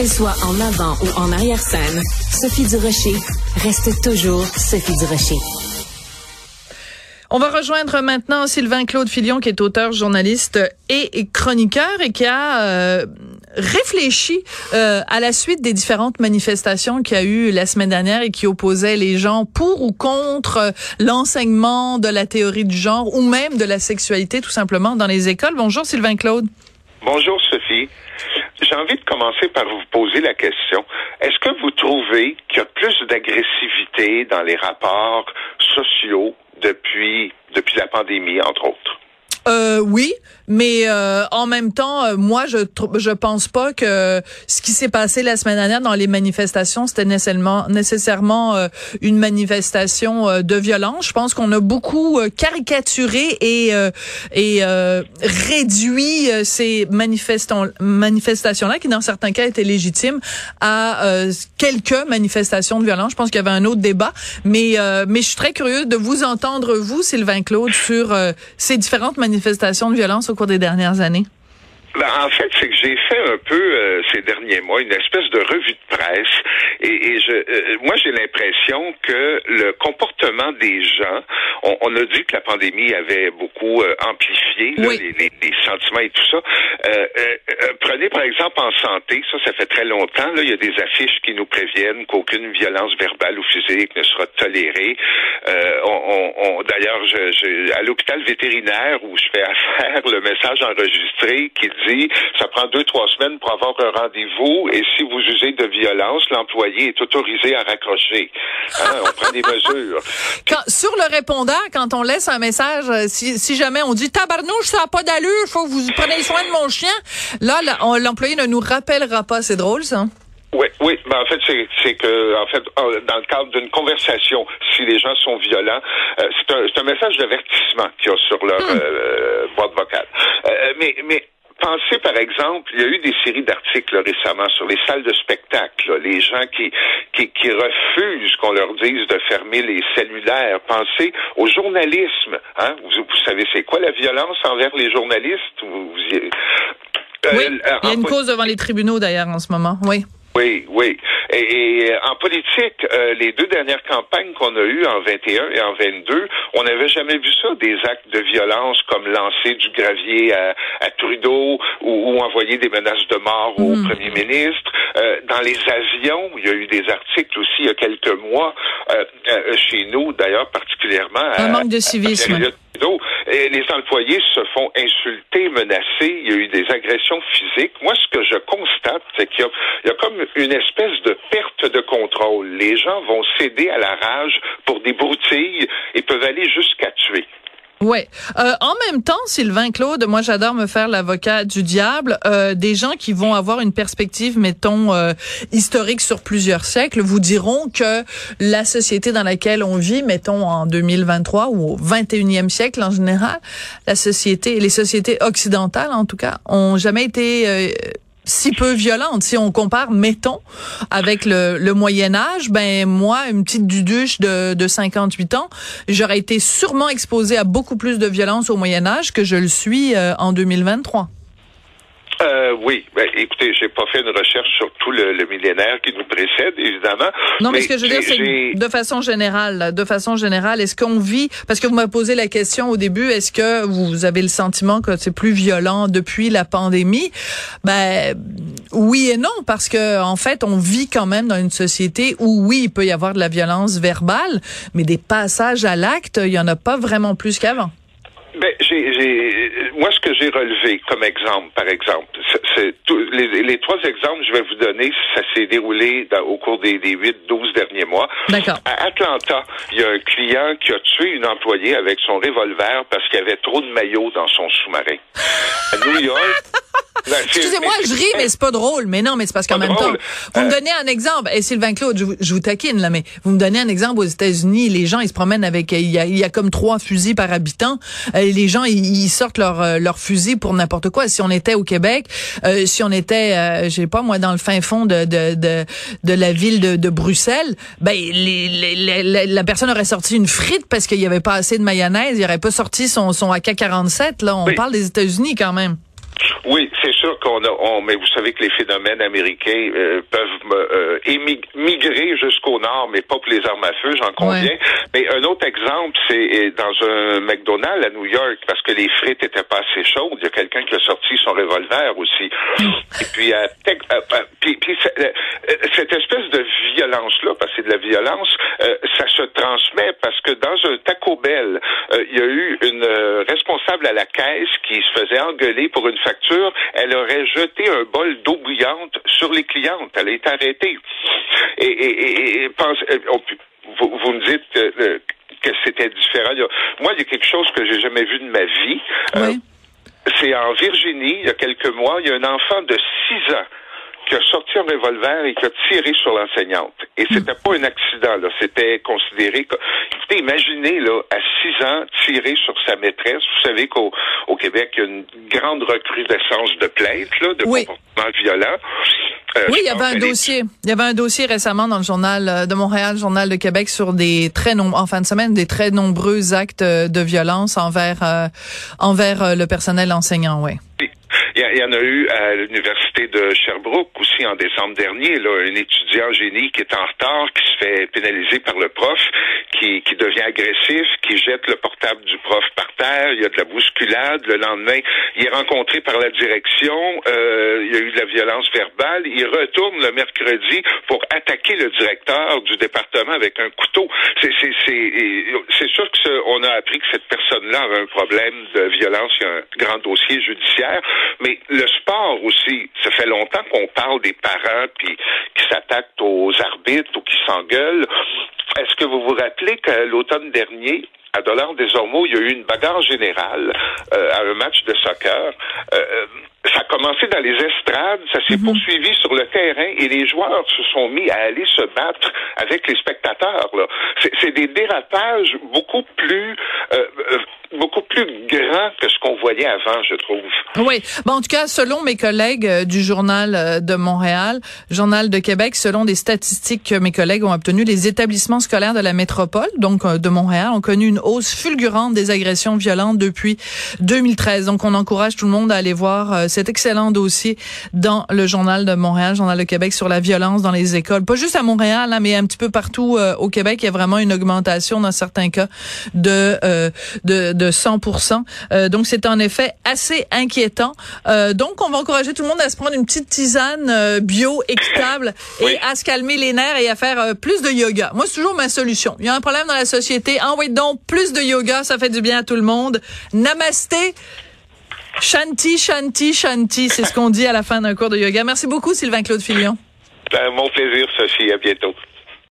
Qu'elle soit en avant ou en arrière-scène, Sophie Durocher reste toujours Sophie Durocher. On va rejoindre maintenant Sylvain Claude Filion, qui est auteur, journaliste et chroniqueur et qui a euh, réfléchi euh, à la suite des différentes manifestations qu'il y a eu la semaine dernière et qui opposaient les gens pour ou contre euh, l'enseignement de la théorie du genre ou même de la sexualité tout simplement dans les écoles. Bonjour Sylvain Claude. Bonjour Sophie. J'ai envie de commencer par vous poser la question. Est-ce que vous trouvez qu'il y a plus d'agressivité dans les rapports sociaux depuis, depuis la pandémie, entre autres? Euh, oui, mais euh, en même temps, euh, moi, je je pense pas que ce qui s'est passé la semaine dernière dans les manifestations, c'était nécessairement nécessairement euh, une manifestation de violence. Je pense qu'on a beaucoup caricaturé et et réduit ces manifestations-là, qui dans certains cas étaient légitimes, à quelques manifestations de violence. Je pense qu'il y avait un autre débat, mais mais je suis très curieux de vous entendre vous, Sylvain Claude, sur ces différentes manifestations manifestations de violence au cours des dernières années? Ben, en fait, c'est que j'ai fait un peu euh, ces derniers mois une espèce de revue de presse et, je, euh, moi j'ai l'impression que le comportement des gens, on, a dit que la pandémie avait beaucoup euh, amplifié les, sentiments et tout ça. prenez par exemple en santé, ça ça fait très longtemps, là, il y a des affiches qui nous préviennent qu'aucune violence verbale ou physique ne sera tolérée. on, D'ailleurs, je, à l'hôpital vétérinaire où je fais affaire, le message enregistré qui dit ça prend deux, trois semaines pour avoir un rendez-vous et si vous usez de violence, l'employé est autorisé à raccrocher. Hein, on prend des mesures. Quand, sur le répondant, quand on laisse un message, euh, si, si jamais on dit tabarnouche, ça n'a pas d'allure, faut que vous preniez soin de mon chien, là, l'employé ne nous rappellera pas. C'est drôle, ça. Oui, oui. Ben, en fait, c'est que, en fait, dans le cadre d'une conversation, si les gens sont violents, euh, c'est un, un, message d'avertissement qu'il y a sur leur hmm. euh, boîte vocale. Euh, mais, mais Pensez, par exemple, il y a eu des séries d'articles récemment sur les salles de spectacle, les gens qui, qui, qui refusent qu'on leur dise de fermer les cellulaires. Pensez au journalisme. Hein? Vous, savez, c'est quoi la violence envers les journalistes? Vous, oui, euh, il y a une cause devant les tribunaux d'ailleurs en ce moment. Oui. Oui, oui. Et, en politique, euh, les deux dernières campagnes qu'on a eues en 21 et en 22, on n'avait jamais vu ça, des actes de violence comme lancer du gravier à, Trudeau ou, envoyer des menaces de mort au hmm. premier ministre. Euh, dans les avions, il y a eu des articles aussi il y a quelques mois, euh, chez nous d'ailleurs particulièrement. Un manque de civisme. Les employés se font insulter, menacer. Il y a eu des agressions physiques. Moi, ce que je constate, c'est qu'il y, y a, comme une espèce de perte de contrôle. Les gens vont céder à la rage pour des broutilles et peuvent aller jusqu'à tuer. Ouais. Euh, en même temps, Sylvain Claude, moi j'adore me faire l'avocat du diable. Euh, des gens qui vont avoir une perspective, mettons, euh, historique sur plusieurs siècles, vous diront que la société dans laquelle on vit, mettons en 2023 ou au 21e siècle en général, la société, les sociétés occidentales en tout cas, ont jamais été euh, si peu violente. Si on compare, mettons, avec le, le Moyen Âge, ben moi, une petite duduche de, de 58 ans, j'aurais été sûrement exposée à beaucoup plus de violence au Moyen Âge que je le suis euh, en 2023. Euh, oui, ben, écoutez, j'ai pas fait une recherche sur tout le, millénaire qui nous précède, évidemment. Non, mais, ce que je veux dire, c'est de façon générale, de façon générale, est-ce qu'on vit, parce que vous m'avez posé la question au début, est-ce que vous avez le sentiment que c'est plus violent depuis la pandémie? Ben, oui et non, parce que, en fait, on vit quand même dans une société où, oui, il peut y avoir de la violence verbale, mais des passages à l'acte, il y en a pas vraiment plus qu'avant. Ben, j'ai, moi, ce que j'ai relevé comme exemple, par exemple, c'est les, les, trois exemples que je vais vous donner, ça s'est déroulé au cours des, des 8-12 derniers mois. À Atlanta, il y a un client qui a tué une employée avec son revolver parce qu'il y avait trop de maillots dans son sous-marin. À New York, Excusez-moi, je ris, mais c'est pas drôle. Mais non, mais c'est parce qu'en même temps, vous me euh, donnez un exemple. Et Sylvain Claude, je vous, je vous, taquine là, mais vous me donnez un exemple aux États-Unis. Les gens, ils se promènent avec, il y a, il y a comme trois fusils par habitant. Euh, les gens, ils, sortent leur euh, leur fusil pour n'importe quoi. Si on était au Québec, si on était, euh, je sais pas moi, dans le fin fond de de de, de la ville de, de Bruxelles, ben les, les, la personne aurait sorti une frite parce qu'il y avait pas assez de mayonnaise. Il aurait pas sorti son son AK-47. Là, on parle des États-Unis quand même. Oui, c'est sûr qu'on a, on, mais vous savez que les phénomènes américains euh, peuvent euh, migrer jusqu'au nord, mais pas pour les armes à feu, j'en conviens. Mais un autre exemple, c'est dans un McDonald's à New York, parce que les frites étaient pas assez chaudes. Il y a quelqu'un qui a sorti son revolver aussi. Et puis, euh, puis, puis cette espèce de violence-là, parce que c'est de la violence, ça se transmet parce que dans un Taco Bell, il y a eu une responsable à la caisse qui se faisait engueuler pour une facture, elle aurait jeté un bol d'eau bouillante sur les clientes. Elle a été arrêtée. Et, pense, euh, vous, me dites euh, que c'était différent. moi, il y a quelque chose que j'ai jamais vu de ma vie. Euh, c'est en Virginie, il y a quelques mois, il y a un enfant de 6 ans qui a sorti un revolver et qui a tiré sur l'enseignante. Et hmm. c'était pas un accident, là. C'était considéré que, écoutez, imaginez, là, à six ans, tirer sur sa maîtresse. Vous savez qu'au au Québec, il y a une grande recrudescence de plaintes, là, de comportements violents. Euh, oui, il y avait un dossier. Il y avait un dossier récemment dans le journal euh, de Montréal, le journal de Québec, sur des très nombreux, en fin de semaine, des très nombreux actes euh, de violence envers envers le personnel enseignant. Oui. Il y, en a eu à l'université de Sherbrooke aussi en décembre dernier, là, un étudiant génie qui est en retard, qui se fait pénaliser par le prof, qui, qui devient agressif, qui jette le portable du prof par terre, il y a de la bousculade, le lendemain, il est rencontré par la direction, euh, il y a eu de la violence verbale, il retourne le mercredi pour attaquer le directeur du département avec un couteau. C'est, sûr que on a appris que cette personne-là avait un problème de violence, il y a un grand dossier judiciaire, mais le sport aussi, ça fait longtemps qu'on parle des parents qui s'attaquent aux arbitres ou qui s'engueulent. Est-ce que vous vous rappelez que l'automne dernier, à Dollars des Ormeaux, il y a eu une bagarre générale euh, à un match de soccer. Euh, euh, ça a commencé dans les estrades, ça s'est mhm. poursuivi sur le terrain et les joueurs se sont mis à aller se battre avec les spectateurs. C'est des dérapages beaucoup plus beaucoup plus grand que ce qu'on voyait avant, je trouve. Oui. Bon, en tout cas, selon mes collègues euh, du Journal euh, de Montréal, Journal de Québec, selon des statistiques que mes collègues ont obtenues, les établissements scolaires de la métropole, donc euh, de Montréal, ont connu une hausse fulgurante des agressions violentes depuis 2013. Donc, on encourage tout le monde à aller voir cet excellent dossier dans le Journal de Montréal, Journal de Québec, sur la violence dans les écoles. Pas juste à Montréal, hein, mais un petit peu partout au Québec. Il y a vraiment une augmentation dans certains cas de, de de 100% euh, Donc, c'est en effet assez inquiétant. Euh, donc, on va encourager tout le monde à se prendre une petite tisane euh, bio équitable et à se calmer les nerfs et à faire plus de yoga. Moi, c'est toujours ma solution. Il y a un problème dans la société. Envoyez donc plus de yoga, ça fait du bien à tout le monde. Namasté. Shanti, shanti, shanti, c'est ce qu'on dit à la fin d'un cours de yoga. Merci beaucoup, Sylvain Claude Filion. Ben, mon plaisir, Sophie. À bientôt.